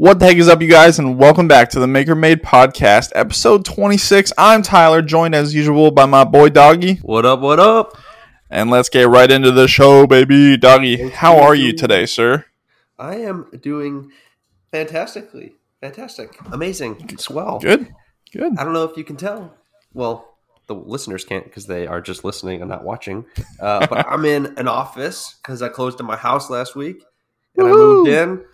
What the heck is up, you guys, and welcome back to the Maker Made Podcast, episode 26. I'm Tyler, joined as usual by my boy Doggy. What up? What up? And let's get right into the show, baby. Doggy, how are you today, sir? I am doing fantastically. Fantastic. Amazing. Swell. Good. Good. I don't know if you can tell. Well, the listeners can't because they are just listening and not watching. Uh, but I'm in an office because I closed in my house last week and I moved in.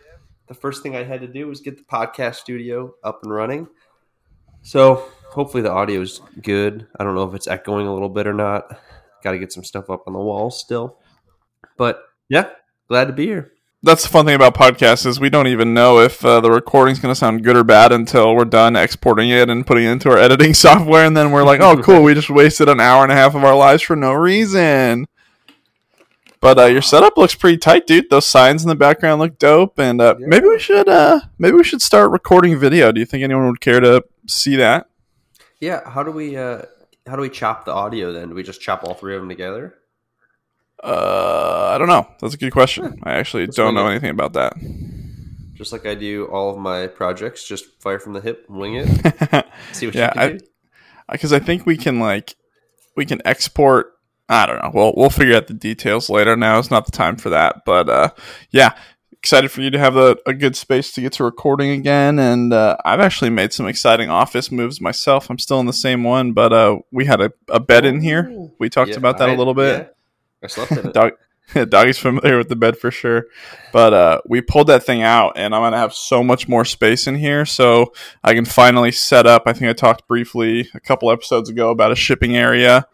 The first thing I had to do was get the podcast studio up and running. So hopefully the audio is good. I don't know if it's echoing a little bit or not. Got to get some stuff up on the walls still. But yeah, glad to be here. That's the fun thing about podcasts is we don't even know if uh, the recording's going to sound good or bad until we're done exporting it and putting it into our editing software, and then we're like, "Oh, cool! We just wasted an hour and a half of our lives for no reason." But uh, your setup looks pretty tight, dude. Those signs in the background look dope, and uh, Yeah. maybe we should uh, maybe we should start recording video. Do you think anyone would care to see that? Yeah, how do we uh how do we chop the audio then? Do we just chop all three of them together? Uh, I don't know. That's a good question. I actually Let's don't know it. anything about that. Just like I do all of my projects, just fire from the hip, wing it, see what Yeah, you can I- do. because I think we can like we can export. I don't know. Well, we'll figure out the details later. Now is not the time for that. But uh, yeah, excited for you to have a, a good space to get to recording again. And uh, I've actually made some exciting office moves myself. I'm still in the same one, but uh, we had a, a bed in here. We talked Yeah, about that I- a little bit. yeah. I slept in it. Dog, doggy's familiar with the bed for sure. But uh, we pulled that thing out, and I'm gonna have so much more space in here, so I can finally set up. I think I talked briefly a couple episodes ago about a shipping area.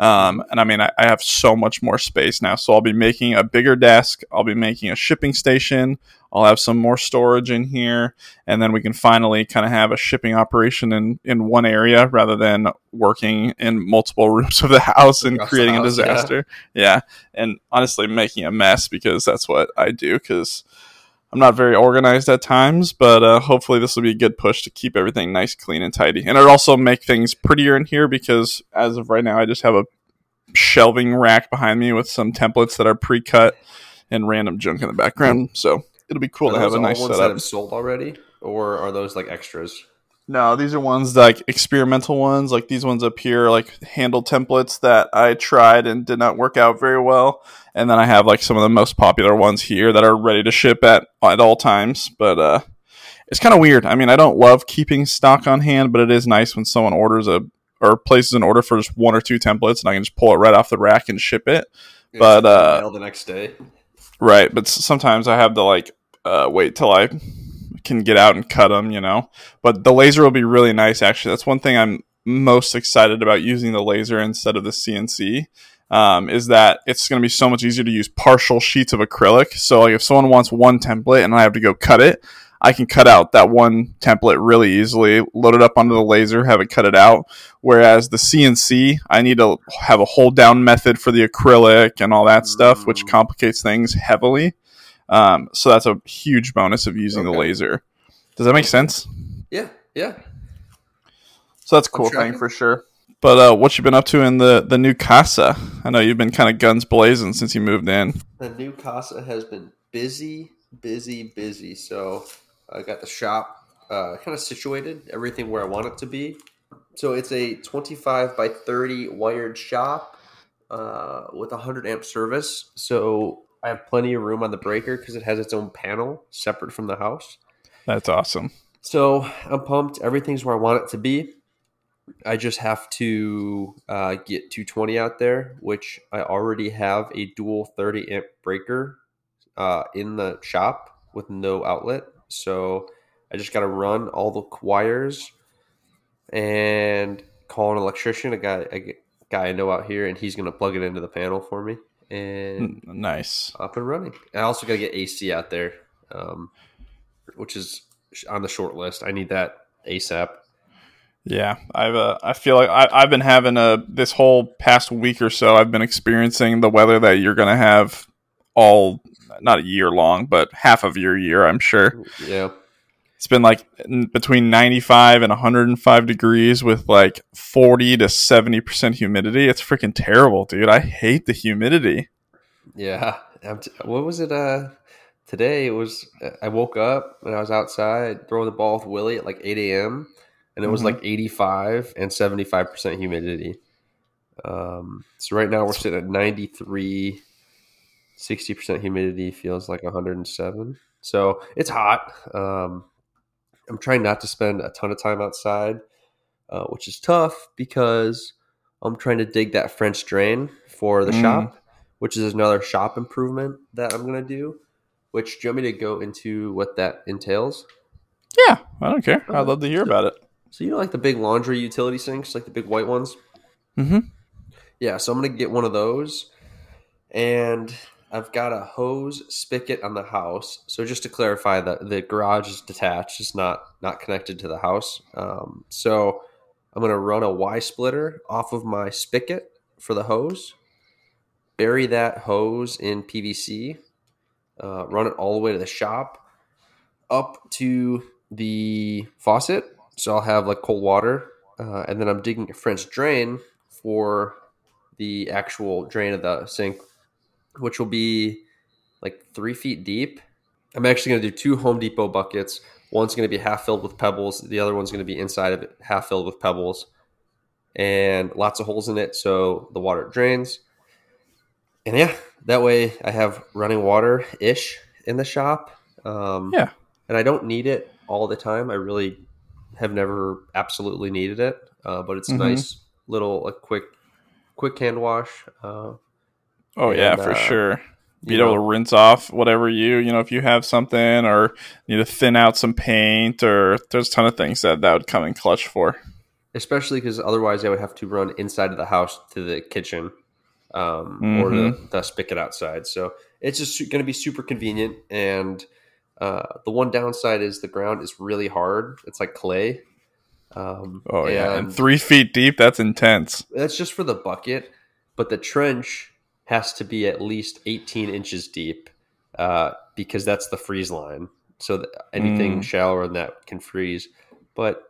Um, and I mean, I, I have so much more space now. So I'll be making a bigger desk. I'll be making a shipping station. I'll have some more storage in here, and then we can finally kind of have a shipping operation in in one area rather than working in multiple rooms of the house and Across creating a house, yeah. disaster. Yeah, and honestly, making a mess because that's what I do. Because I'm not very organized at times, but uh, hopefully this will be a good push to keep everything nice, clean, and tidy. And it'll also make things prettier in here because as of right now, I just have a shelving rack behind me with some templates that are pre-cut and random junk in the background. So it'll be cool Are to have a nice ones that have sold already, or are those like extras? No, these are ones like experimental ones, like these ones up here, like handle templates that I tried and did not work out very well. And then I have like some of the most popular ones here that are ready to ship at at all times. But uh, it's kind of weird. I mean, I don't love keeping stock on hand, but it is nice when someone orders a or places an order for just one or two templates, and I can just pull it right off the rack and ship it. But, uh, the next day. Right, but sometimes I have to like uh, wait till I can get out and cut them, you know. But the laser will be really nice. Actually, that's one thing I'm most excited about using the laser instead of the CNC. Um, is that it's going to be so much easier to use partial sheets of acrylic. So like if someone wants one template and I have to go cut it, I can cut out that one template really easily, load it up onto the laser, have it cut it out. Whereas the CNC, I need to have a hold down method for the acrylic and all that stuff, which Mm. complicates things heavily. Um, so that's a huge bonus of using the laser. Does that make sense? Yeah, yeah. So that's a cool thing for sure. But uh, what you been up to in the the new casa? I know you've been kind of guns blazing since you moved in. The new casa has been busy, busy, busy. So I got the shop uh, kind of situated, everything where I want it to be. So it's a 25 by 30 wired shop uh, with a 100 amp service. So I have plenty of room on the breaker because it has its own panel separate from the house. That's awesome. So I'm pumped. Everything's where I want it to be. I just have to uh, get 220 out there, which I already have a dual 30 amp breaker uh, in the shop with no outlet. So I just got to run all the wires and call an electrician, a guy, a guy I know out here, and he's going to plug it into the panel for me and Nice. up and running. I also got to get AC out there, um, which is on the short list. I need that ASAP. Yeah, I've uh, I feel like I, I've been having a this whole past week or so. I've been experiencing the weather that you're gonna have all not a year long, but half of your year. I'm sure Yeah. It's been like between 95 and 105 degrees with like 40 to 70 percent humidity. It's freaking terrible, dude. I hate the humidity. Yeah. T- what was it? Uh, today it was I woke up and I was outside throwing the ball with Willie at like 8 a.m. and it was Mhm. like 85 and 75 percent humidity. Um, so right now we're sitting at 93, 60 percent humidity feels like 107. So it's hot. Um, I'm trying not to spend a ton of time outside, uh, which is tough because I'm trying to dig that French drain for the Mm. shop, which is another shop improvement that I'm gonna do. Which do you want me to go into what that entails? Yeah, I don't care. I'd love to hear about it. So you know, like the big laundry utility sinks, like the big white ones. Mm-hmm. Yeah, so I'm gonna get one of those, and I've got a hose spigot on the house. So just to clarify, that the garage is detached; it's not not connected to the house. Um, so I'm gonna run a Y splitter off of my spigot for the hose, bury that hose in PVC, uh, run it all the way to the shop, up to the faucet. So I'll have like cold water, uh, and then I'm digging a French drain for the actual drain of the sink, which will be like three feet deep. I'm actually going to do two Home Depot buckets. One's going to be half filled with pebbles. The other one's going to be inside of it, half filled with pebbles, and lots of holes in it so the water drains. And yeah, that way I have running water ish in the shop. Um, Yeah. and I don't need it all the time. I really have never absolutely needed it, uh, but it's a Mhm. nice little a quick quick hand wash. Uh, Oh yeah, for uh, sure. Be able know, to rinse off whatever you you know if you have something or need to thin out some paint or there's a ton of things that that would come in clutch for. especially because otherwise I would have to run inside of the house to the kitchen um, or the, Mm-hmm. the spigot outside. So it's just going to be super convenient. And uh, the one downside is the ground is really hard. It's like clay. Um, Oh yeah, and and three feet deep. That's intense. that's just for the bucket, but the trench has to be at least 18 inches deep uh, because that's the freeze line. So anything Mm. shallower than that can freeze. But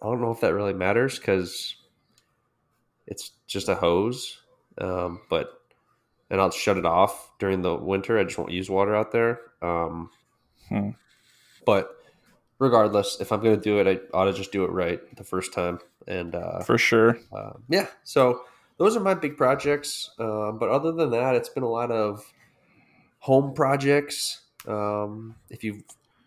I don't know if that really matters because it's just a hose. Um, but and I'll shut it off during the winter. I just won't use water out there. Um, Hmm. But regardless, if I'm going to do it, I ought to just do it right the first time. And uh, For sure. uh, yeah, so those are my big projects. Uh, but other than that, it's been a lot of home projects. Um, if you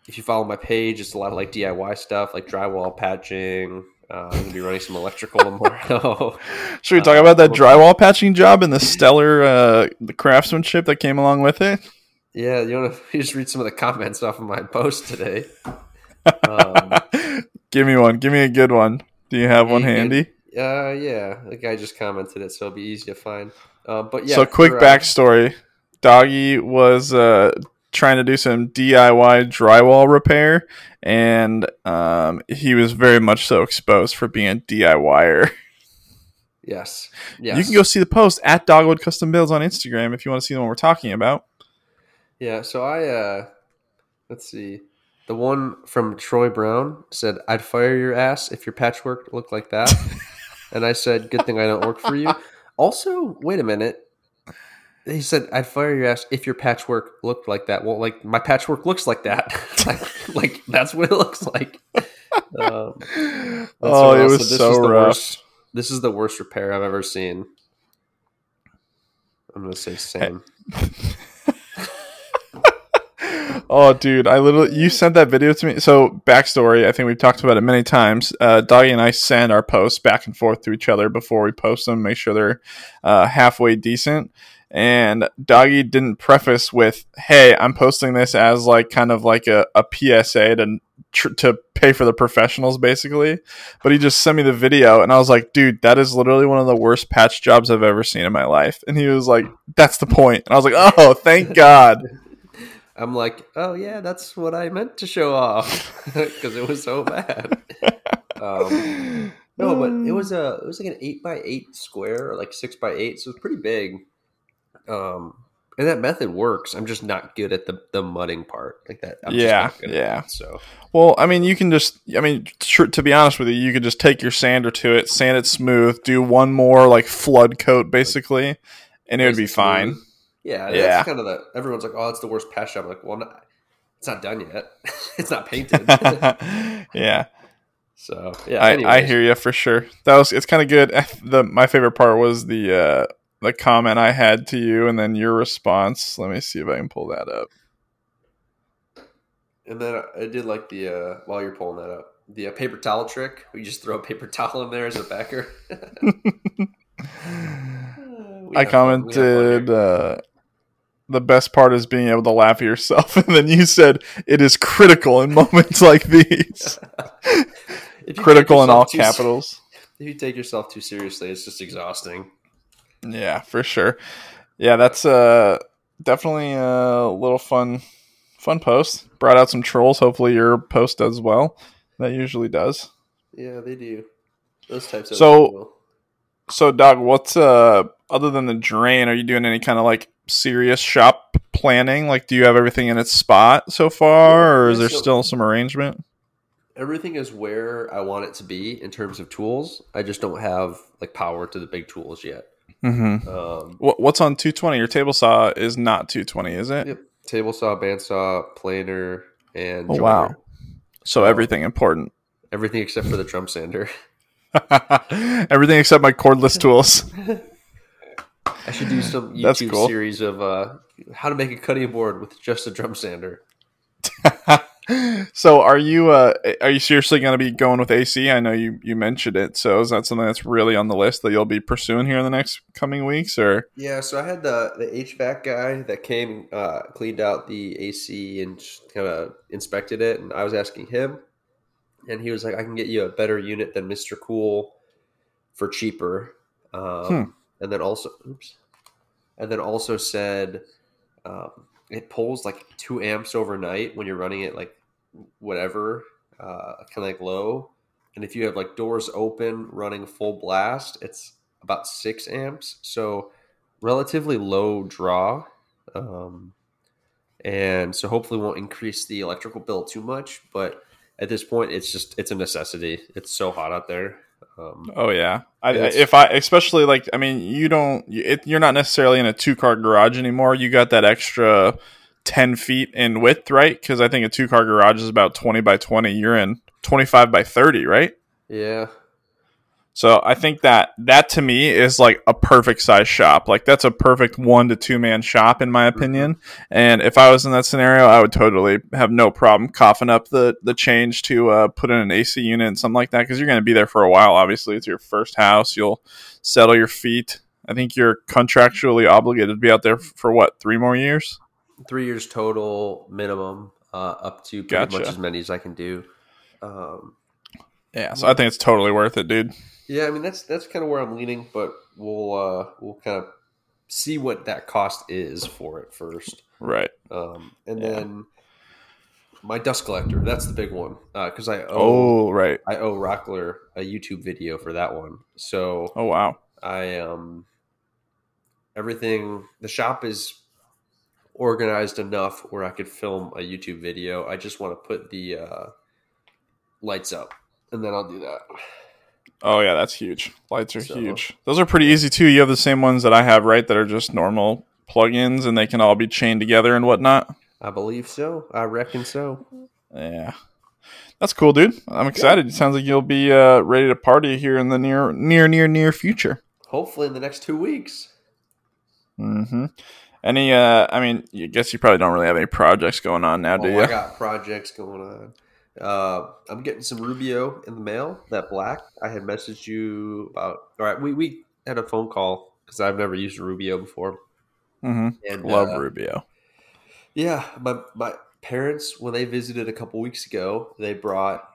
if you follow my page, it's a lot of like DIY stuff, like drywall patching. Uh, I'm gonna be running some electrical tomorrow. Should we talk about that drywall patching job and the stellar uh, the craftsmanship that came along with it? yeah, you want to just read some of the comments off of my post today? Um, Give me one. Give me a good one. Do you have one handy? Uh, yeah, the guy just commented it, so it'll be easy to find. Uh, but yeah, so quick backstory: Doggy was uh, trying to do some DIY drywall repair, and um, he was very much so exposed for being a DIYer. Yes, yes. You can go see the post at Dogwood Custom Builds on Instagram if you want to see the one we're talking about. Yeah, so I uh let's see. The one from Troy Brown said, I'd fire your ass if your patchwork looked like that. and I said, Good thing I don't work for you. Also, wait a minute. He said, I'd fire your ass if your patchwork looked like that. Well, like my patchwork looks like that. like, like that's what it looks like. Um, oh, it was this so is the rough. worst- this is the worst repair I've ever seen. I'm gonna say same. oh, dude, I literally you sent that video to me. So backstory, I think we've talked about it many times. Uh, Doggy and I send our posts back and forth to each other before we post them, make sure they're uh, halfway decent. And Doggy didn't preface with, "Hey, I'm posting this as like kind of like a, a PSA to tr- to pay for the professionals, basically." But he just sent me the video, and I was like, "Dude, that is literally one of the worst patch jobs I've ever seen in my life." And he was like, "That's the point." And I was like, "Oh, thank God." I'm like, oh yeah, that's what I meant to show off because it was so bad. um, no, but it was a it was like an eight by eight square or like six by eight, so it's pretty big. Um, and that method works. I'm just not good at the the mudding part like that. I'm just Yeah, not good at yeah. so Well, I mean, you can just, I mean, to be honest with you, you could just take your sander to it, sand it smooth, do one more like flood coat basically, and it would be fine. Yeah, Yeah. that's kind of the everyone's like, oh, it's the worst patch job. I'm like, well, not, it's not done yet. it's not painted. yeah, so yeah, I, I hear you for sure. That was it's kind of good. The my favorite part was the uh, the comment I had to you, and then your response. Let me see if I can pull that up. And then I did like the uh, while you're pulling that up, the uh, paper towel trick. We just throw a paper towel in there as a backer. I have fun- we have fun here. commented uh, the best part is being able to laugh at yourself, and then you said it is critical in moments like these. Critical in all capitals. If you take yourself too seriously, it's just exhausting. Yeah, for sure. Yeah, that's uh definitely a little fun fun post. Brought out some trolls. Hopefully your post does well. That usually does. Yeah, they do. Those types of So- So Doug, what's uh other than the drain, are you doing any kind of like serious shop planning? Like do you have everything in its spot so far or is there so- still some arrangement? everything is where I want it to be in terms of tools. I just don't have like power to the big tools yet. Mm-hmm. Um, What, what's on 220? Your table saw is not 220, is it? yep, table saw, bandsaw, planer, and Oh, wow. So everything important. everything except for the drum sander. everything except my cordless tools. I should do some YouTube cool. series of uh, how to make a cutting board with just a drum sander. so are you uh are you seriously going to be going with AC? I know you you mentioned it. So is that something that's really on the list that you'll be pursuing here in the next coming weeks or Yeah, so I had the the HVAC guy that came, uh, cleaned out the AC and kind of inspected it, and I was asking him, and he was like, "I can get you a better unit than Mister Cool for cheaper," um, Hmm. and then also, oops, and then also said um, it pulls like two amps overnight when you're running it like whatever, uh, kind of like low, and if you have like doors open running full blast, it's about six amps. So relatively low draw. Um, and so hopefully won't increase the electrical bill too much. But at this point, it's just it's a necessity. It's so hot out there. Um, Oh yeah. I, if I especially like I mean you don't you- it, you're not necessarily in a two car garage anymore. You got that extra 10 feet in width, right? Cuz I think a two car garage is about 20 by 20. You're in 25 by 30, right? yeah, So I think that that to me is like a perfect size shop. Like that's a perfect one to two man shop in my opinion. And if I was in that scenario, I would totally have no problem coughing up the the change to uh, put in an AC unit and something like that because you're going to be there for a while. Obviously, it's your first house. You'll settle your feet. I think you're contractually obligated to be out there for what three more years. three years total minimum, uh, up to pretty much as many as I can do. Um, Yeah, so I think it's totally worth it, dude. Yeah, I mean that's that's kind of where I'm leaning, but we'll uh, we'll kind of see what that cost is for it first. Right. Um, and Yeah. then my dust collector, that's the big one. Because I owe Oh, right. I owe Rockler a YouTube video for that one. So Oh, wow. I um everything the shop is organized enough where I could film a YouTube video. I just want to put the uh, lights up and then I'll do that. Oh yeah, that's huge. Lights are So- huge. Those are pretty easy too. You have the same ones that I have, right? That are just normal plugins, and they can all be chained together and whatnot. I believe so. I reckon so. Yeah, that's cool, dude. I'm excited. It sounds like you'll be uh, ready to party here in the near, near, near, near future. Hopefully in the next two weeks. Mm hmm Any? Uh, I mean, I guess you probably don't really have any projects going on now, do Oh, you? I got projects going on. Uh, I'm getting some Rubio in the mail. That black I had messaged you about. All right, we we had a phone call because I've never used Rubio before. hmm And Love uh, Rubio. Yeah, my my parents when they visited a couple weeks ago, they brought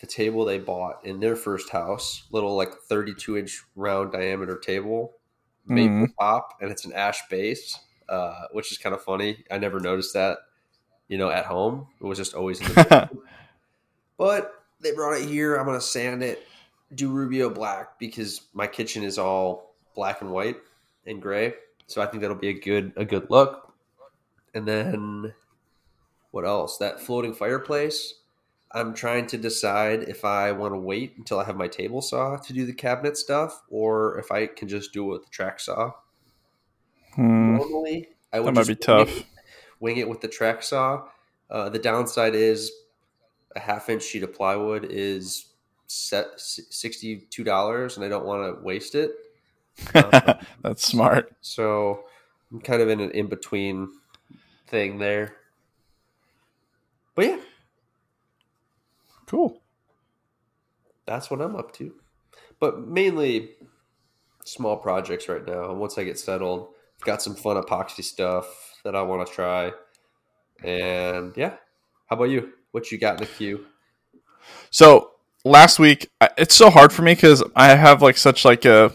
the table they bought in their first house, little like 32 inch round diameter table, maple Mhm. top, and it's an ash base, uh, which is kind of funny. I never noticed that, you know, at home. It was just always in the. But they brought it here. I'm gonna sand it, do Rubio black because my kitchen is all black and white and gray. So I think that'll be a good a good look. And then what else? That floating fireplace. I'm trying to decide if I want to wait until I have my table saw to do the cabinet stuff, or if I can just do it with the track saw. Hmm. Normally, I That might be wing it- tough. Wing it with the track saw. Uh, the downside is a half inch sheet of plywood is set sixty two dollars, and I don't want to waste it. Um, That's smart. so I'm kind of in an in between thing there. But yeah, Cool. that's what I'm up to. But mainly small projects right now. Once I get settled, I've got some fun epoxy stuff that I want to try. And yeah, how about you? What you got in the queue? So last week, it's so hard for me because I have like such like a.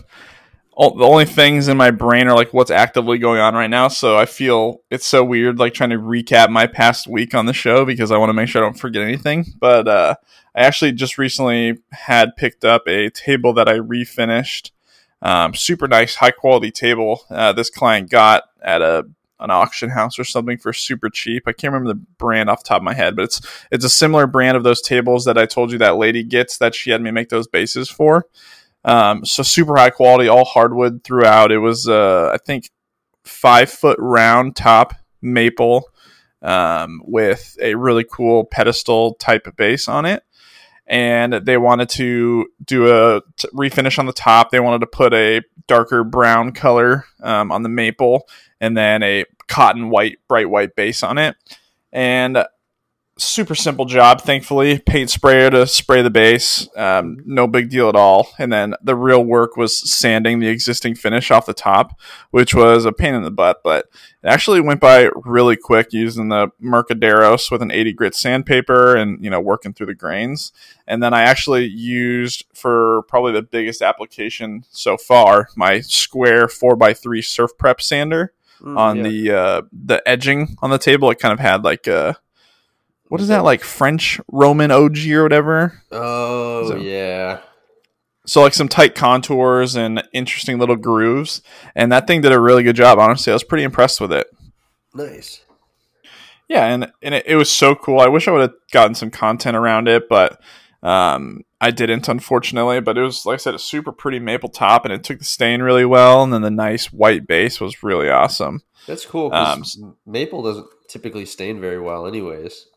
all- The only things in my brain are like what's actively going on right now, so I feel it's so weird like trying to recap my past week on the show because I want to make sure I don't forget anything. But uh, I actually just recently had picked up a table that I refinished, um, super nice, high quality table. Uh, this client got at a an auction house or something for super cheap. I can't remember the brand off the top of my head, but it's it's a similar brand of those tables that I told you that lady gets that she had me make those bases for. Um, so super high quality, all hardwood throughout. It was uh, I think five foot round top maple um, with a really cool pedestal type base on it. And they wanted to do a t- refinish on the top. They wanted to put a darker brown color um, on the maple, and then a cotton white, bright white base on it. And super simple job, thankfully. Paint sprayer to spray the base, um, no big deal at all. And then the real work was sanding the existing finish off the top, which was a pain in the butt, but it actually went by really quick using the Mirka Deros with an 80 grit sandpaper and you know working through the grains. And then I actually used for probably the biggest application so far my square 4x3 surf prep sander Mm, on yeah. the uh, the edging on the table. It kind of had like a what is that like French Roman OG or whatever. Oh So- yeah. So like some tight contours and interesting little grooves, and that thing did a really good job. Honestly, I was pretty impressed with it. Nice. Yeah, and and it, it was so cool. I wish I would have gotten some content around it, but um, I didn't, unfortunately. But it was like I said, a super pretty maple top, and it took the stain really well, and then the nice white base was really awesome. That's cool. Um, maple doesn't typically stain very well, anyways.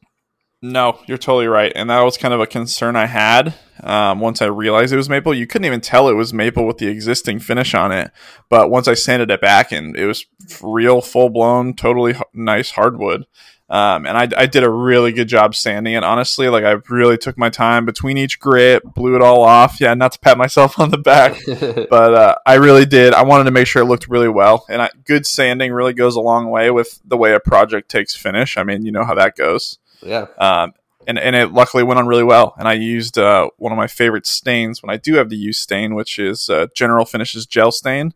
No, you're totally right, and that was kind of a concern I had. Um, once I realized it was maple, you couldn't even tell it was maple with the existing finish on it. But once I sanded it back, and it was real, full blown, totally h- nice hardwood. Um, and I, I did a really good job sanding it. Honestly, like I really took my time between each grit, blew it all off. Yeah, not to pat myself on the back, but uh, I really did. I wanted to make sure it looked really well, and I, good sanding really goes a long way with the way a project takes finish. I mean, you know how that goes. Yeah. Um, and, and it luckily went on really well. And I used uh, one of my favorite stains when I do have the use stain, which is uh, General Finishes gel stain.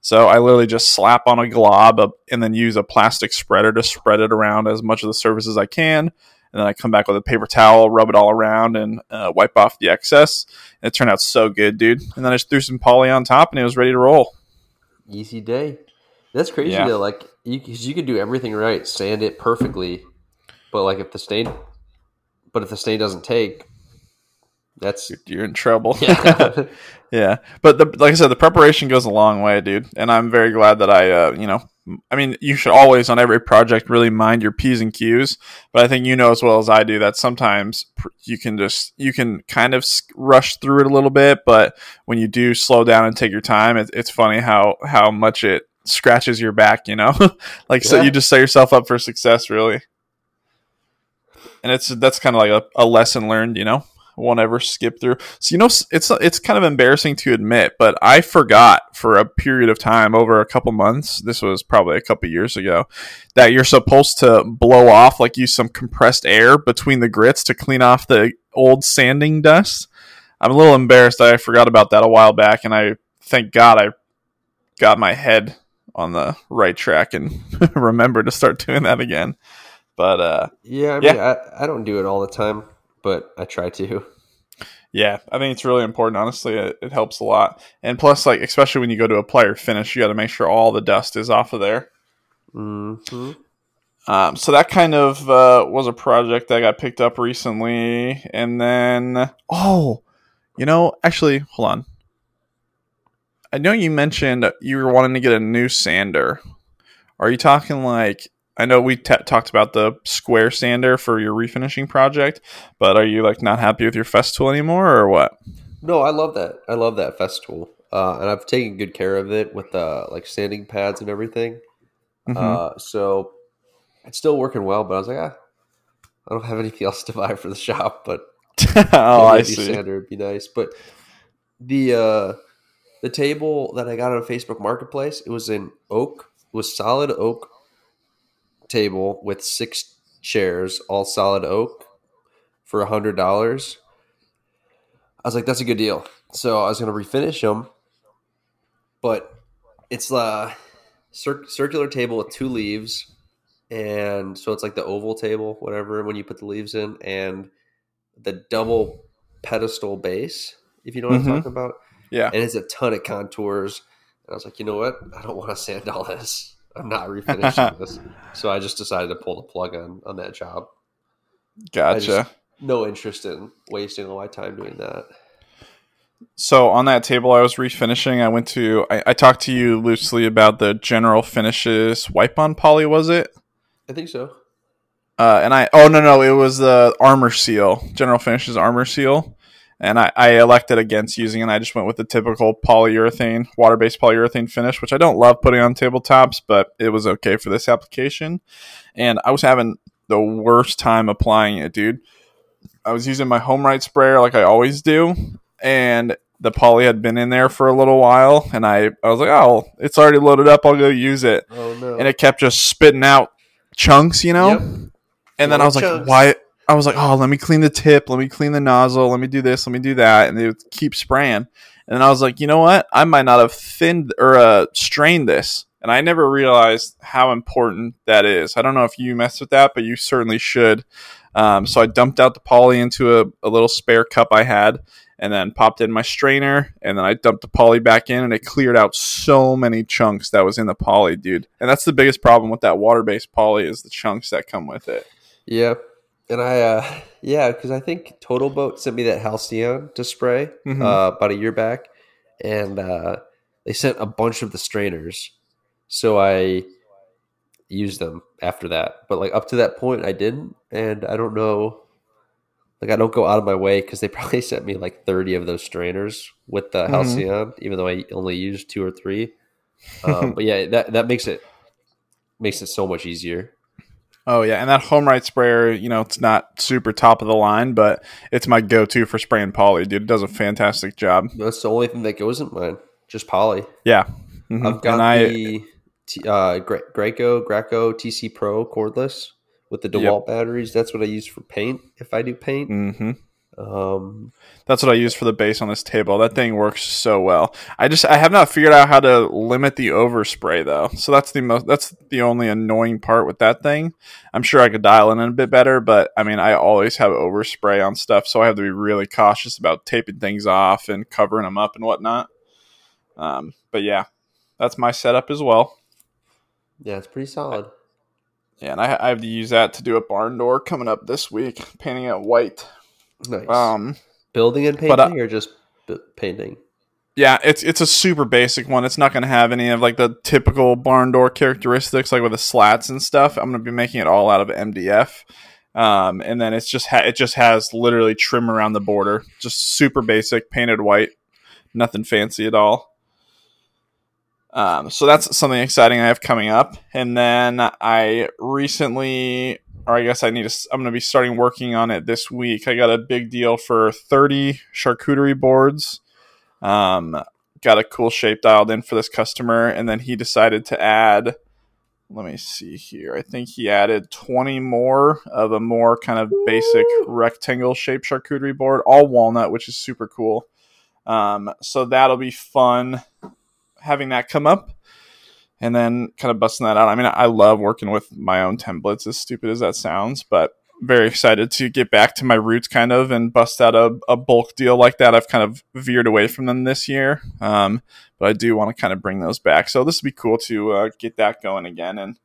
So I literally just slap on a glob of, and then use a plastic spreader to spread it around as much of the surface as I can. And then I come back with a paper towel, rub it all around, and uh, wipe off the excess. And it turned out so good, dude. And then I just threw some poly on top, and it was ready to roll. Easy day. That's crazy Yeah. though. Like you, cause you could do everything right, sand it perfectly, but like if the state, but if the state doesn't take, that's You're in trouble. yeah. Yeah, but the, like I said, the preparation goes a long way, dude. And I'm very glad that I, uh, you know, I mean, you should always on every project really mind your p's and q's. But I think you know as well as I do that sometimes you can just you can kind of rush through it a little bit, but when you do slow down and take your time, it, it's funny how how much it scratches your back. You know, like so you just set yourself up for success, really. And it's that's kind of like a, a lesson learned, you know won't ever skip through. So you know, it's it's kind of embarrassing to admit, but I forgot for a period of time over a couple months. This was probably a couple years ago that you're supposed to blow off, like use some compressed air between the grits to clean off the old sanding dust. I'm a little embarrassed I forgot about that a while back, and I thank God I got my head on the right track and remember to start doing that again. But uh, yeah. I mean, Yeah. I, I don't do it all the time, but I try to. Yeah, I think it's really important. Honestly, it, it helps a lot. And plus, like especially when you go to apply your finish, you got to make sure all the dust is off of there. hmm Um, so that kind of uh, was a project that got picked up recently, and then oh, you know, actually, hold on. I know you mentioned you were wanting to get a new sander. Are you talking like I know we t- talked about the square sander for your refinishing project, but are you like not happy with your Festool anymore or what? No, I love that. I love that Festool, uh, and I've taken good care of it with uh, like sanding pads and everything. Mhm. Uh, so it's still working well, but I was like, ah, I don't have anything else to buy for the shop, but oh, I see. sander would be nice. But the uh, the table that I got on Facebook Marketplace, it was in oak, it was solid oak table with six chairs, all solid oak, for a hundred dollars. I was like, that's a good deal. So I was gonna refinish them, but it's a cir- circular table with two leaves, and so it's like the oval table, whatever. When you put the leaves in, and the double pedestal base, if you know what Mhm. I'm talking about, Yeah. and it's a ton of contours. And I was like, you know what? I don't want to sand all this. I'm not refinishing this. So I just decided to pull the plug on on that job. Gotcha. No interest in wasting all my time doing that. So on that table I was refinishing, I went to I, I talked to you loosely about the General Finishes wipe on poly, was it? I think so. Uh, and I oh no no it was the Arm-R-Seal General Finishes armor seal, and I, I elected against using it. I just went with the typical polyurethane water based polyurethane finish, which I don't love putting on tabletops, but it was okay for this application. And I was having the worst time applying it, dude. I was using my HomeRight sprayer like I always do, and the poly had been in there for a little while, and I I was like, oh, it's already loaded up. I'll go use it, Oh no. and it kept just spitting out chunks, you know. Yep. And then I was like, why? I was like, oh, let me clean the tip, let me clean the nozzle, let me do this, let me do that, and they would keep spraying. And I was like, you know what? I might not have thinned or uh, strained this, and I never realized how important that is. I don't know if you messed with that, but you certainly should. Um, so I dumped out the poly into a, a little spare cup I had, and then popped in my strainer, and then I dumped the poly back in, and it cleared out so many chunks that was in the poly, dude. And that's the biggest problem with that water-based poly is the chunks that come with it. Yeah. And I, uh, yeah, because I think TotalBoat sent me that Halcyon to spray Mhm. uh, about a year back, and uh, they sent a bunch of the strainers, so I used them after that. But like up to that point, I didn't, and I don't know. Like I don't go out of my way because they probably sent me like thirty of those strainers with the Mhm. Halcyon, even though I only used two or three. Um, but yeah, that that makes it makes it so much easier. Oh yeah, and that HomeRight sprayer, you know, it's not super top of the line, but it's my go-to for spraying poly, dude. It does a fantastic job. That's the only thing that goes in mine. Just poly. Yeah, Mhm. I've got and I the T, uh, Graco Graco TC Pro cordless with the DeWalt batteries. That's what I use for paint. If I do paint, hmm um, that's what I use for the base on this table. That thing works so well. I just I have not figured out how to limit the overspray though. So that's the most that's the only annoying part with that thing. I'm sure I could dial in a bit better, but I mean I always have overspray on stuff, so I have to be really cautious about taping things off and covering them up and whatnot. Um, but yeah, that's my setup as well. yeah, it's pretty solid. Yeah, and I, I have to use that to do a barn door coming up this week, painting it white. Nice. Um, Building and but, uh, painting, or just b- painting? yeah, it's it's a super basic one. It's not going to have any of like the typical barn door characteristics, like with the slats and stuff. I'm going to be making it all out of MDF, um, and then it's just ha- it just has literally trim around the border, just super basic, painted white, nothing fancy at all. Um, so that's something exciting I have coming up, and then I recently, or I guess I need to. I'm going to be starting working on it this week. I got a big deal for 30 charcuterie boards. Um, got a cool shape dialed in for this customer, and then he decided to add. Let me see here. I think he added 20 more of a more kind of basic rectangle shaped charcuterie board, all walnut, which is super cool. Um, so that'll be fun having that come up and then kind of busting that out. I mean, I love working with my own templates, as stupid as that sounds, but very excited to get back to my roots kind of and bust out a, a bulk deal like that. I've kind of veered away from them this year, um, but I do want to kind of bring those back. So this would be cool to uh, get that going again and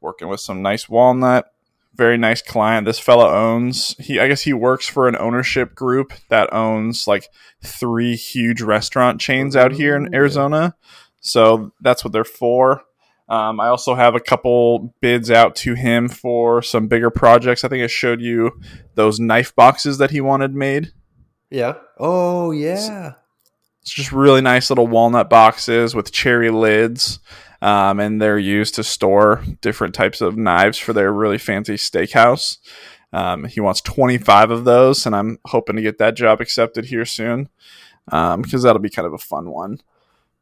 working with some nice walnut. Very nice client. This fella owns he I guess he works for an ownership group that owns like three huge restaurant chains out here in. Arizona. So that's what they're for. Um, I also have a couple bids out to him for some bigger projects. I think I showed you those knife boxes that he wanted made. Yeah. Oh yeah. It's just really nice little walnut boxes with cherry lids. Um, and they're used to store different types of knives for their really fancy steakhouse. Um, he wants 25 of those, and I'm hoping to get that job accepted here soon because um, that'll be kind of a fun one.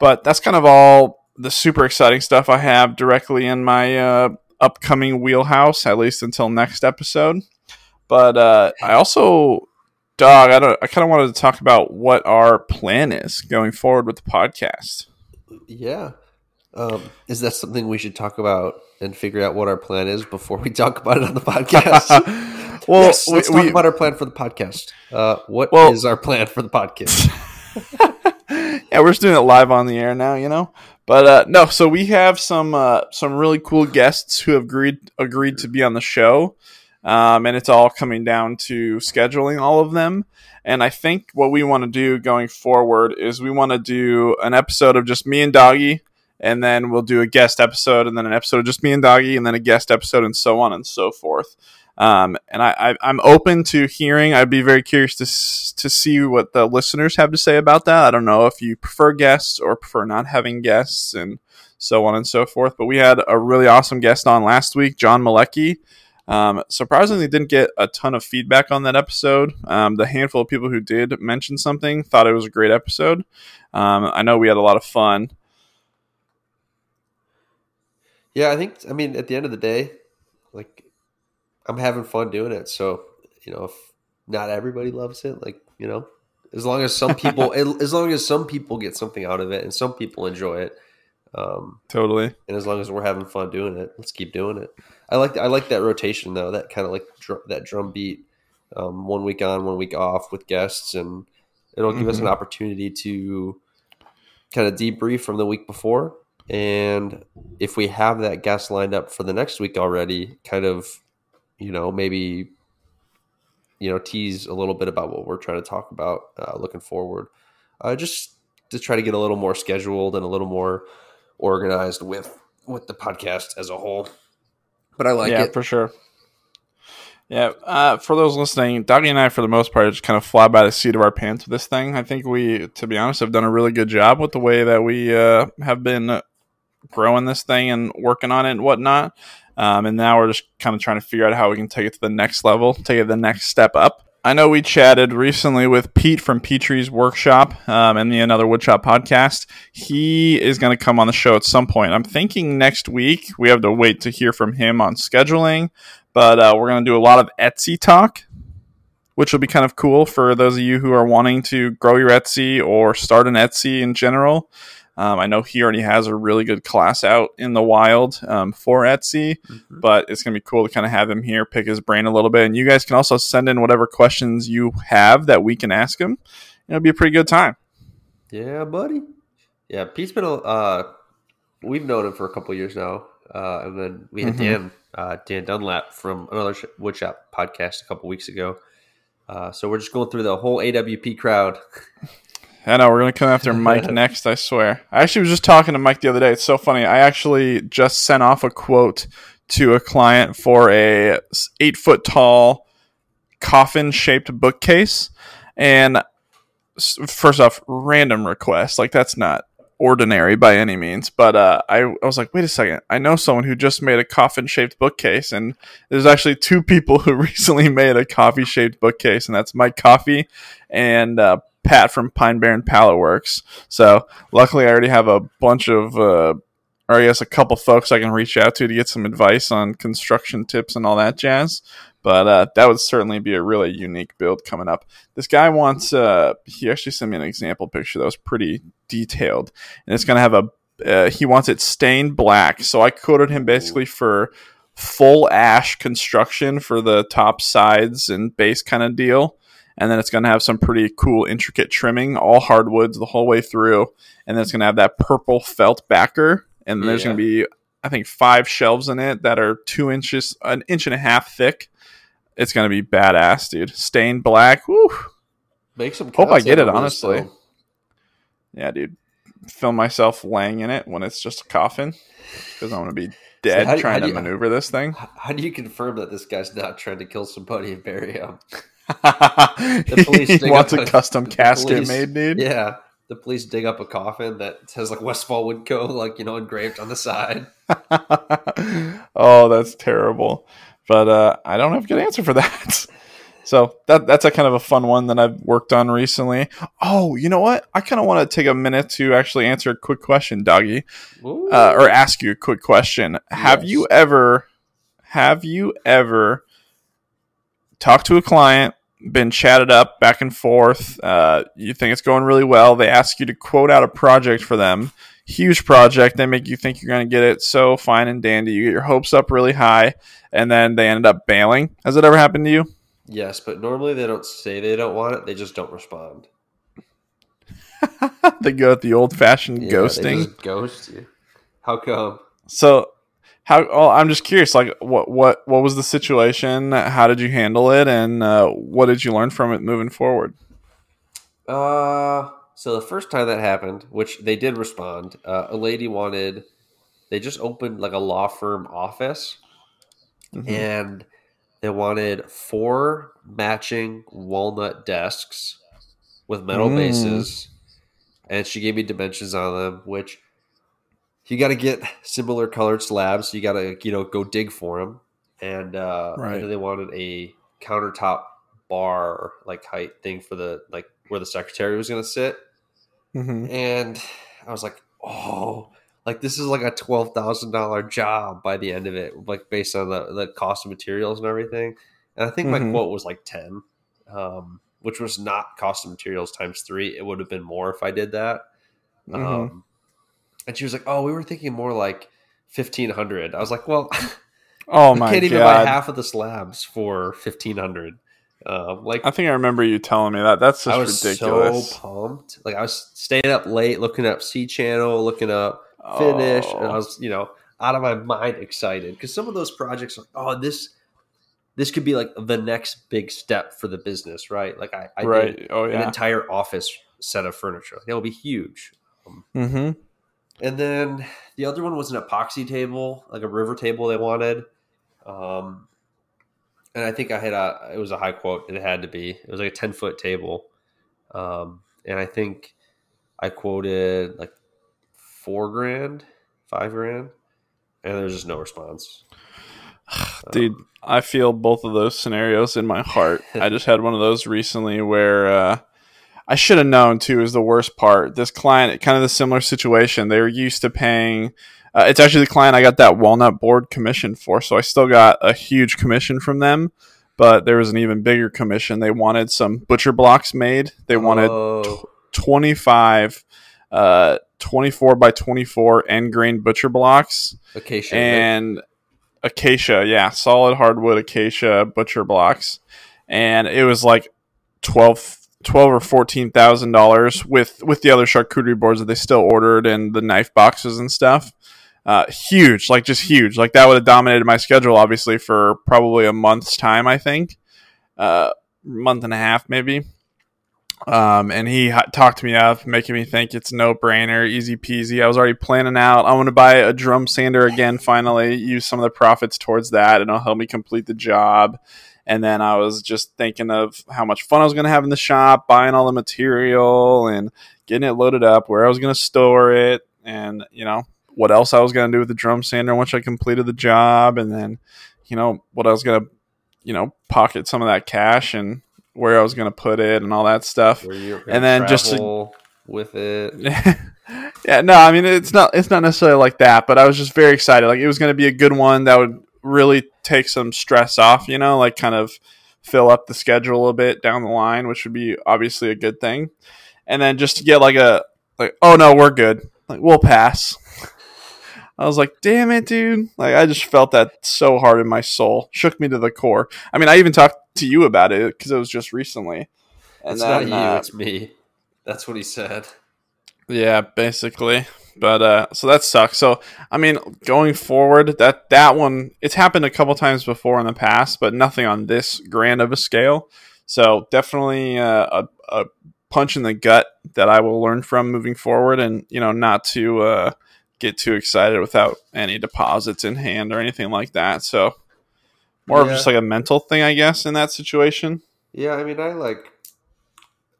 But that's kind of all the super exciting stuff I have directly in my uh, upcoming wheelhouse, at least until next episode. But uh, I also, dog, I don't. I kind of wanted to talk about what our plan is going forward with the podcast. Yeah, um, is that something we should talk about and figure out what our plan is before we talk about it on the podcast? well, yes, let's we, talk we, about our plan for the podcast. Uh, what well, is our plan for the podcast? yeah, we're just doing it live on the air now, you know. But uh, no, so we have some uh, some really cool guests who have agreed agreed to be on the show, um, and it's all coming down to scheduling all of them. And I think what we want to do going forward is we want to do an episode of just me and Doggy, and then we'll do a guest episode, and then an episode of just me and Doggy, and then a guest episode, and so on and so forth. Um, and I, I, am open to hearing. I'd be very curious to to see what the listeners have to say about that. I don't know if you prefer guests or prefer not having guests, and so on and so forth. But we had a really awesome guest on last week, John Malecki. Um, surprisingly, didn't get a ton of feedback on that episode. Um, the handful of people who did mention something thought it was a great episode. Um, I know we had a lot of fun. Yeah, I think. I mean, at the end of the day, I'm having fun doing it. So you know, if not everybody loves it, like you know, as long as some people, as long as some people get something out of it, and some people enjoy it, um, totally. And as long as we're having fun doing it, let's keep doing it. I like I like that rotation though. That kind of like dr- that drum beat, um, one week on, one week off with guests, and it'll give mm-hmm. us an mm-hmm. opportunity to kind of debrief from the week before. And if we have that guest lined up for the next week already, kind of you know, maybe, you know, tease a little bit about what we're trying to talk about uh, looking forward. Uh, just to try to get a little more scheduled and a little more organized with with the podcast as a whole. But I like yeah, it for sure. Yeah, uh, for those listening, Doggy and I, for the most part, just kind of fly by the seat of our pants with this thing. I think we, to be honest, have done a really good job with the way that we uh, have been growing this thing and working on it and whatnot. Um, and now we're just kind of trying to figure out how we can take it to the next level, take it the next step up. I know we chatted recently with Pete from Petrie's Workshop um, and the Another Woodshop podcast. He is going to come on the show at some point. I'm thinking next week. We have to wait to hear from him on scheduling, but uh, we're going to do a lot of Etsy talk, which will be kind of cool for those of you who are wanting to grow your Etsy or start an Etsy in general. Um, I know he already has a really good class out in the wild um, for Etsy, mm-hmm. but it's going to be cool to kind of have him here, pick his brain a little bit. And you guys can also send in whatever questions you have that we can ask him. It'll be a pretty good time. Yeah, buddy. Yeah, Pete's been, uh, we've known him for a couple years now. Uh, and then we had mm-hmm. Dan, uh, Dan Dunlap from another Woodshop podcast a couple weeks ago. Uh, so we're just going through the whole AWP crowd. I know we're gonna come after Mike next. I swear. I actually was just talking to Mike the other day. It's so funny. I actually just sent off a quote to a client for a eight foot tall coffin shaped bookcase, and first off, random request. Like that's not ordinary by any means. But uh, I, I was like, wait a second. I know someone who just made a coffin shaped bookcase, and there's actually two people who recently made a coffee shaped bookcase, and that's Mike Coffey and uh, Pat from Pine Barren Pallet Works. So luckily, I already have a bunch of, uh, or I guess a couple folks I can reach out to to get some advice on construction tips and all that jazz. But uh, that would certainly be a really unique build coming up. This guy wants, uh, he actually sent me an example picture that was pretty detailed, and it's going to have a, uh, he wants it stained black. So I quoted him basically for full ash construction for the top sides and base kind of deal and then it's going to have some pretty cool intricate trimming, all hardwoods the whole way through, and then it's going to have that purple felt backer, and yeah. there's going to be I think five shelves in it that are two inches, an inch and a half thick. It's going to be badass, dude. Stained black. Woo. Make some. Hope I get it honestly. Yeah, dude. film myself laying in it when it's just a coffin because I'm going to be So dead how do- trying how to you- maneuver this thing. How do you confirm that this guy's not trying to kill somebody and bury him? Police he dig wants up a a- custom the casket police- made, dude. Yeah, the police dig up a coffin that says like Westfall would go like you know engraved on the side. oh, that's terrible. But uh, I don't have a good answer for that. So that that's a kind of a fun one that I've worked on recently. Oh, you know what? I kind of want to take a minute to actually answer a quick question, Doggy, uh, or ask you a quick question. Have you ever, have you ever talked to a client, been chatted up back and forth? Uh, you think it's going really well. They ask you to quote out a project for them. Huge project. They make you think you're going to get it so fine and dandy. You get your hopes up really high, and then they ended up bailing. Has it ever happened to you? yes, but normally they don't say they don't want it; they just don't respond. they go at the old fashioned Yeah, ghosting. ghost you. How come? So how? Oh, I'm just curious. Like, what what what was the situation? How did you handle it, and uh, what did you learn from it moving forward? Uh, so the first time that happened, which they did respond, uh, a lady wanted. They just opened like a law firm office, Mhm. and they wanted four matching walnut desks with metal Mm. bases and she gave me dimensions on them which you got to get similar colored slabs so you got to you know go dig for them and uh Right. they wanted a countertop bar like height thing for the like where the secretary was going to sit Mhm. and I was like, oh, like this is like a twelve thousand dollar job by the end of it, like based on the, the cost of materials and everything. And I think my Mhm. quote was like ten, um, which was not cost of materials times three. It would have been more if I did that. Mhm. Um, and she was like, "Oh, we were thinking more like fifteen hundred. I was like, "Well, Oh I my can't even buy half of the slabs for fifteen hundred. Um, like I think I remember you telling me that. That's just I was ridiculous. so pumped. Like I was staying up late, looking up C channel, looking up finish, and I Oh. was, you know, out of my mind excited because some of those projects, are like, oh, this, this could be like the next big step for the business, right? Like I, I right. did Oh an entire office set of furniture. That will be huge. mm-hmm. And then the other one was an epoxy table, like a river table they wanted. Um, and I think I had a, it was a high quote. It had to be. It was like a ten foot table. Um, and I think I quoted like four grand, five grand, and there's just no response. Dude, I feel both of those scenarios in my heart. I just had one of those recently where uh, I should have known too is the worst part. This client, kind of the similar situation. They were used to paying. Uh, it's actually the client I got that walnut board commission for, so I still got a huge commission from them. But there was an even bigger commission. They wanted some butcher blocks made. They wanted Oh, 25 uh 24 by 24 end grain butcher blocks acacia. and acacia yeah solid hardwood acacia butcher blocks and it was like 12 12 or 14 thousand dollars with with the other charcuterie boards that they still ordered and the knife boxes and stuff uh, huge like just huge like that would have dominated my schedule obviously for probably a month's time i think uh month and a half maybe um, and he ha- talked me up, making me think it's no brainer, easy peasy. I was already planning out. I want to buy a drum sander again. Finally, use some of the profits towards that, and it'll help me complete the job. And then I was just thinking of how much fun I was going to have in the shop, buying all the material and getting it loaded up, where I was going to store it, and you know what else I was going to do with the drum sander once I completed the job, and then you know what I was going to, you know, pocket some of that cash and where I was going to put it and all that stuff. and then just to- with it. yeah, no, I mean it's not it's not necessarily like that, but I was just very excited. Like it was going to be a good one that would really take some stress off, you know, like kind of fill up the schedule a bit down the line, which would be obviously a good thing. And then just to get like a like, oh no, we're good. Like we'll pass. I was like, damn it, dude. Like I just felt that so hard in my soul. Shook me to the core. I mean, I even talked to you about it because it was just recently. And it's then, not you, uh, it's me. That's what he said. Yeah, basically. But uh so that sucks. So I mean, going forward, that that one it's happened a couple times before in the past, but nothing on this grand of a scale. So definitely uh, a a punch in the gut that I will learn from moving forward, and you know, not to uh, get too excited without any deposits in hand or anything like that. So more of just like a mental thing, I guess, in that situation. Yeah, I mean, I like.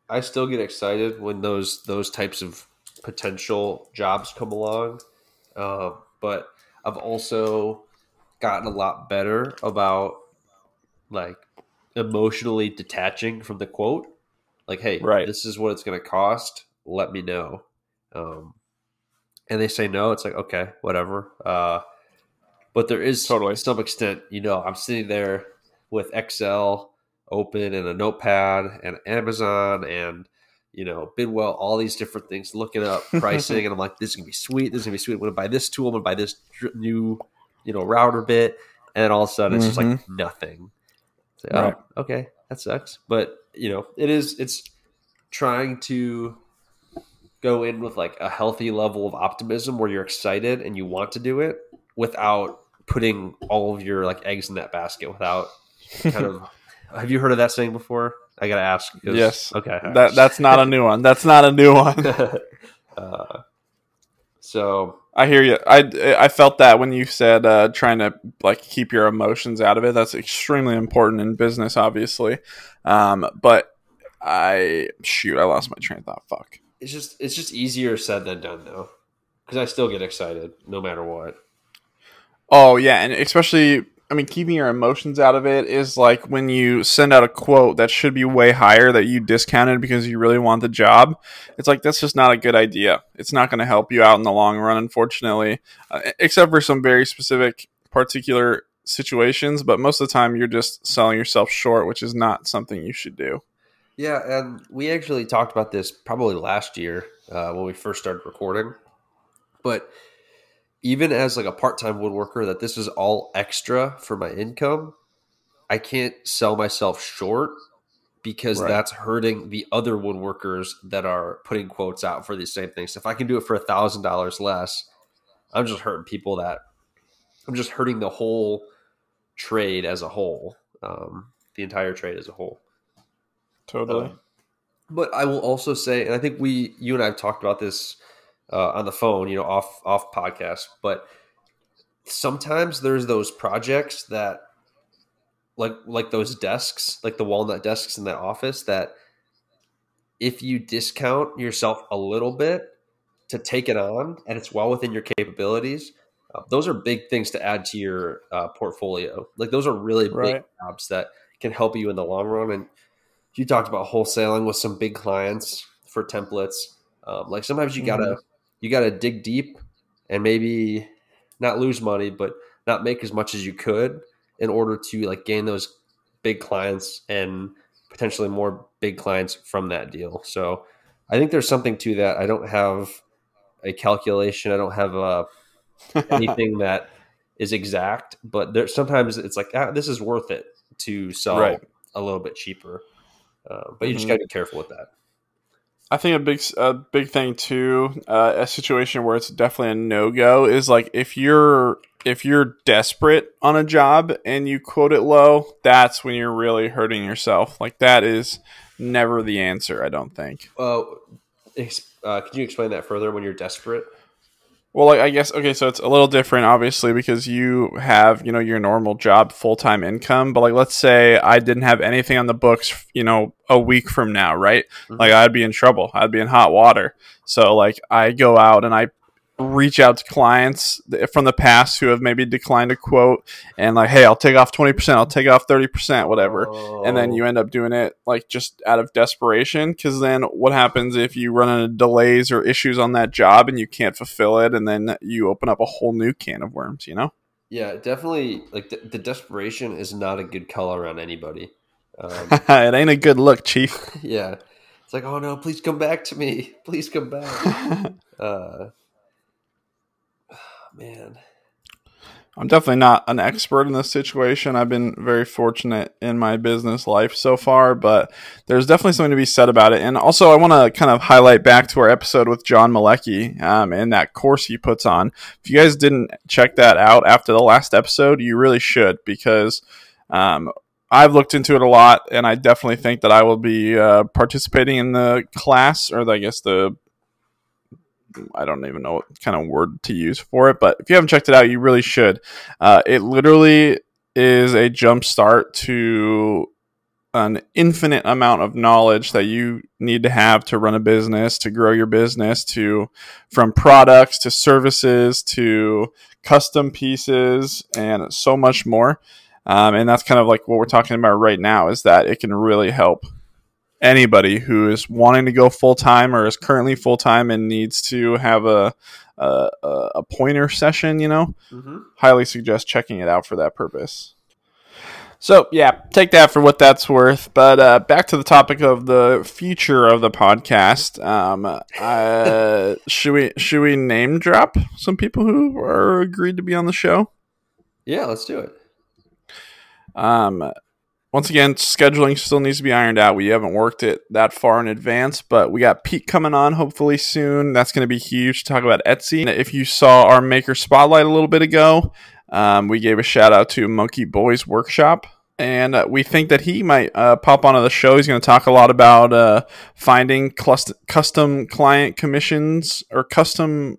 I still get excited when those those types of potential jobs come along, um, but I've also gotten a lot better about like emotionally detaching from the quote. Like, hey, Right. this is what it's going to cost. Let me know. Um, and they say no. It's like okay, whatever. Uh, but there is Totally. some extent, you know, I'm sitting there with Excel open and a notepad and Amazon and you know Bidwell, all these different things, looking up pricing, and I'm like, this is gonna be sweet. This is gonna be sweet. I'm gonna buy this tool. I'm gonna buy this new, you know, router bit, and then all of a sudden it's just like mm-hmm. nothing. It's like, oh, Right. Oh, okay, that sucks. But you know, it is. It's trying to go in with like a healthy level of optimism where you're excited and you want to do it without putting all of your like eggs in that basket without kind of have you heard of that saying before i gotta ask Yes. okay That that's not a new one. That's not a new one. uh, so I hear you. I, I felt that when you said uh, trying to like keep your emotions out of it. That's extremely important in business, obviously. Um, but I shoot, I lost my train of thought. Fuck. it's just it's just easier said than done though because i still get excited no matter what Oh yeah, and especially I mean keeping your emotions out of it is like when you send out a quote that should be way higher that you discounted because you really want the job. It's like that's just not a good idea. It's not going to help you out in the long run unfortunately, uh, except for some very specific particular situations, but most of the time you're just selling yourself short, which is not something you should do. Yeah, and we actually talked about this probably last year uh, when we first started recording. But even as like a part-time woodworker, that this is all extra for my income. I can't sell myself short because Right. that's hurting the other woodworkers that are putting quotes out for these same things. If I can do it for a thousand dollars less, I'm just hurting people that I'm just hurting the whole trade as a whole, um, the entire trade as a whole. Totally. Um, but I will also say, and I think we, you and I have talked about this uh, on the phone, you know, off off podcast. But sometimes there's those projects that, like like those desks, like the walnut desks in that office, that if you discount yourself a little bit to take it on, and it's well within your capabilities. Uh, those are big things to add to your uh, portfolio. Like those are really big Right. jobs that can help you in the long run. And you talked about wholesaling with some big clients for templates. Um, like sometimes you gotta you gotta dig deep and maybe not lose money, but not make as much as you could in order to like gain those big clients and potentially more big clients from that deal. So I think there's something to that. I don't have a calculation. I don't have a anything that is exact, but there sometimes it's like ah, this is worth it to sell Right. a little bit cheaper. Uh, but you just Mhm. got to be careful with that. I think a big a big thing too, uh, a situation where it's definitely a no go is like if you're if you're desperate on a job and you quote it low, that's when you're really hurting yourself. Like that is never the answer. I don't think. Ex- uh, could you explain that further when you're desperate? Well, like I guess okay, so it's a little different, obviously, because you have you know your normal job, full time income. But like, let's say I didn't have anything on the books, you know, a week from now, right? Mhm. Like I'd be in trouble. I'd be in hot water. So like I go out and I reach out to clients from the past who have maybe declined a quote and like, hey, I'll take off twenty percent, I'll take off thirty percent, whatever and then Oh. you end up doing it like just out of desperation because then what happens if you run into delays or issues on that job and you can't fulfill it and then you open up a whole new can of worms you know yeah, definitely. Like the, the desperation is not a good color on anybody. Um, it ain't a good look chief yeah, it's like, oh no, please come back to me. Please come back. Uh, man, i'm definitely not an expert in this situation. I've been very fortunate in my business life so far but there's definitely something to be said about it. And also i want to kind of highlight back to our episode with john malecki um, and that course he puts on. If you guys didn't check that out after the last episode you really should because um, I've looked into it a lot, and I definitely think that I will be uh, participating in the class, or the, I guess the I don't even know what kind of word to use for it. But if you haven't checked it out, you really should. Uh, it literally is a jump start to an infinite amount of knowledge that you need to have to run a business, to grow your business, to from products to services to custom pieces and so much more. Um, and that's kind of like what we're talking about right now is that it can really help anybody who is wanting to go full time or is currently full time and needs to have a a, a pointer session. You know, mm-hmm. highly suggest checking it out for that purpose. So yeah, take that for what that's worth. But uh, back to the topic of the future of the podcast. Um, uh, should we should we name drop some people who are agreed to be on the show? Yeah, let's do it. Um, once again, scheduling still needs to be ironed out. We haven't worked it that far in advance, but we got Pete coming on hopefully soon. That's going to be huge to talk about Etsy. If you saw our Maker Spotlight a little bit ago, um, we gave a shout out to Monkey Boys Workshop. And uh, we think that he might uh, pop onto the show. He's going to talk a lot about uh, finding clust- custom client commissions or custom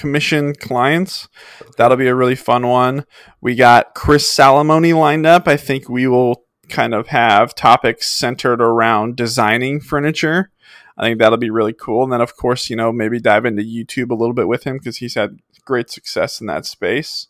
commission clients. That'll be a really fun one. We got Chris Salomone lined up. I think we will kind of have topics centered around designing furniture. I think that'll be really cool. And then, of course, you know, maybe dive into YouTube a little bit with him because he's had great success in that space.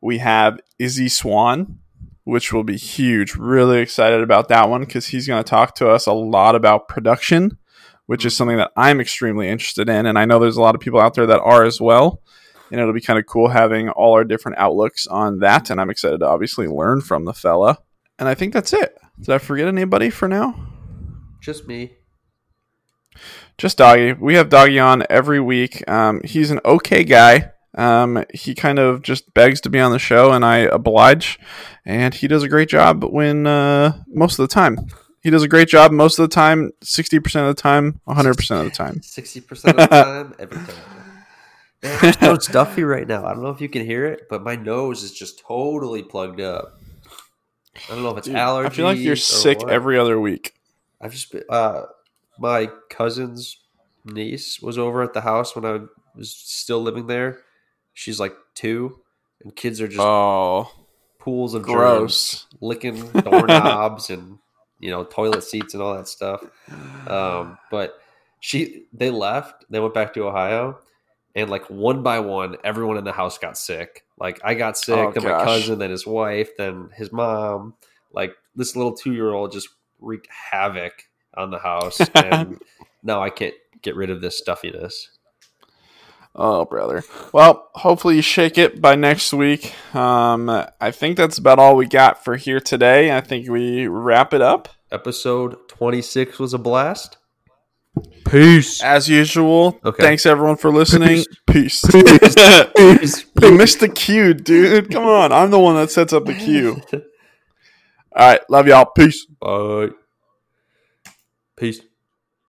We have Izzy Swan, which will be huge. Really excited about that one because he's going to talk to us a lot about production which is something that I'm extremely interested in. And I know there's a lot of people out there that are as well. And it'll be kind of cool having all our different outlooks on that. And I'm excited to obviously learn from the fella. And I think that's it. Did I forget anybody for now? Just me. Just Doggy. We have Doggy on every week. Um, he's an okay guy. Um, he kind of just begs to be on the show, and I oblige. And he does a great job when uh, most of the time. He does a great job most of the time, 60% of the time, 100% of the time. 60% of the time, every time. Man, I'm so stuffy right now. I don't know if you can hear it, but my nose is just totally plugged up. I don't know if it's Dude, allergies. I feel like you're sick what. every other week. I've just been, uh, my cousin's niece was over at the house when I was still living there. She's like two, and kids are just oh pools of gross, germs, licking doorknobs and you know, toilet seats and all that stuff. Um, but she, they left. They went back to Ohio, and like one by one, everyone in the house got sick. Like I got sick, oh, then my cousin, then his wife, then his mom. Like this little two year old just wreaked havoc on the house, and now I can't get rid of this stuffiness. Oh, brother. Well, hopefully you shake it by next week. Um, I think that's about all we got for here today. I think we wrap it up. Episode 26 was a blast. Peace. As usual. Okay. Thanks everyone for listening. Peace. Peace. Peace. you missed the cue, dude. Come on. I'm the one that sets up the cue. All right. Love y'all. Peace. Bye. Peace.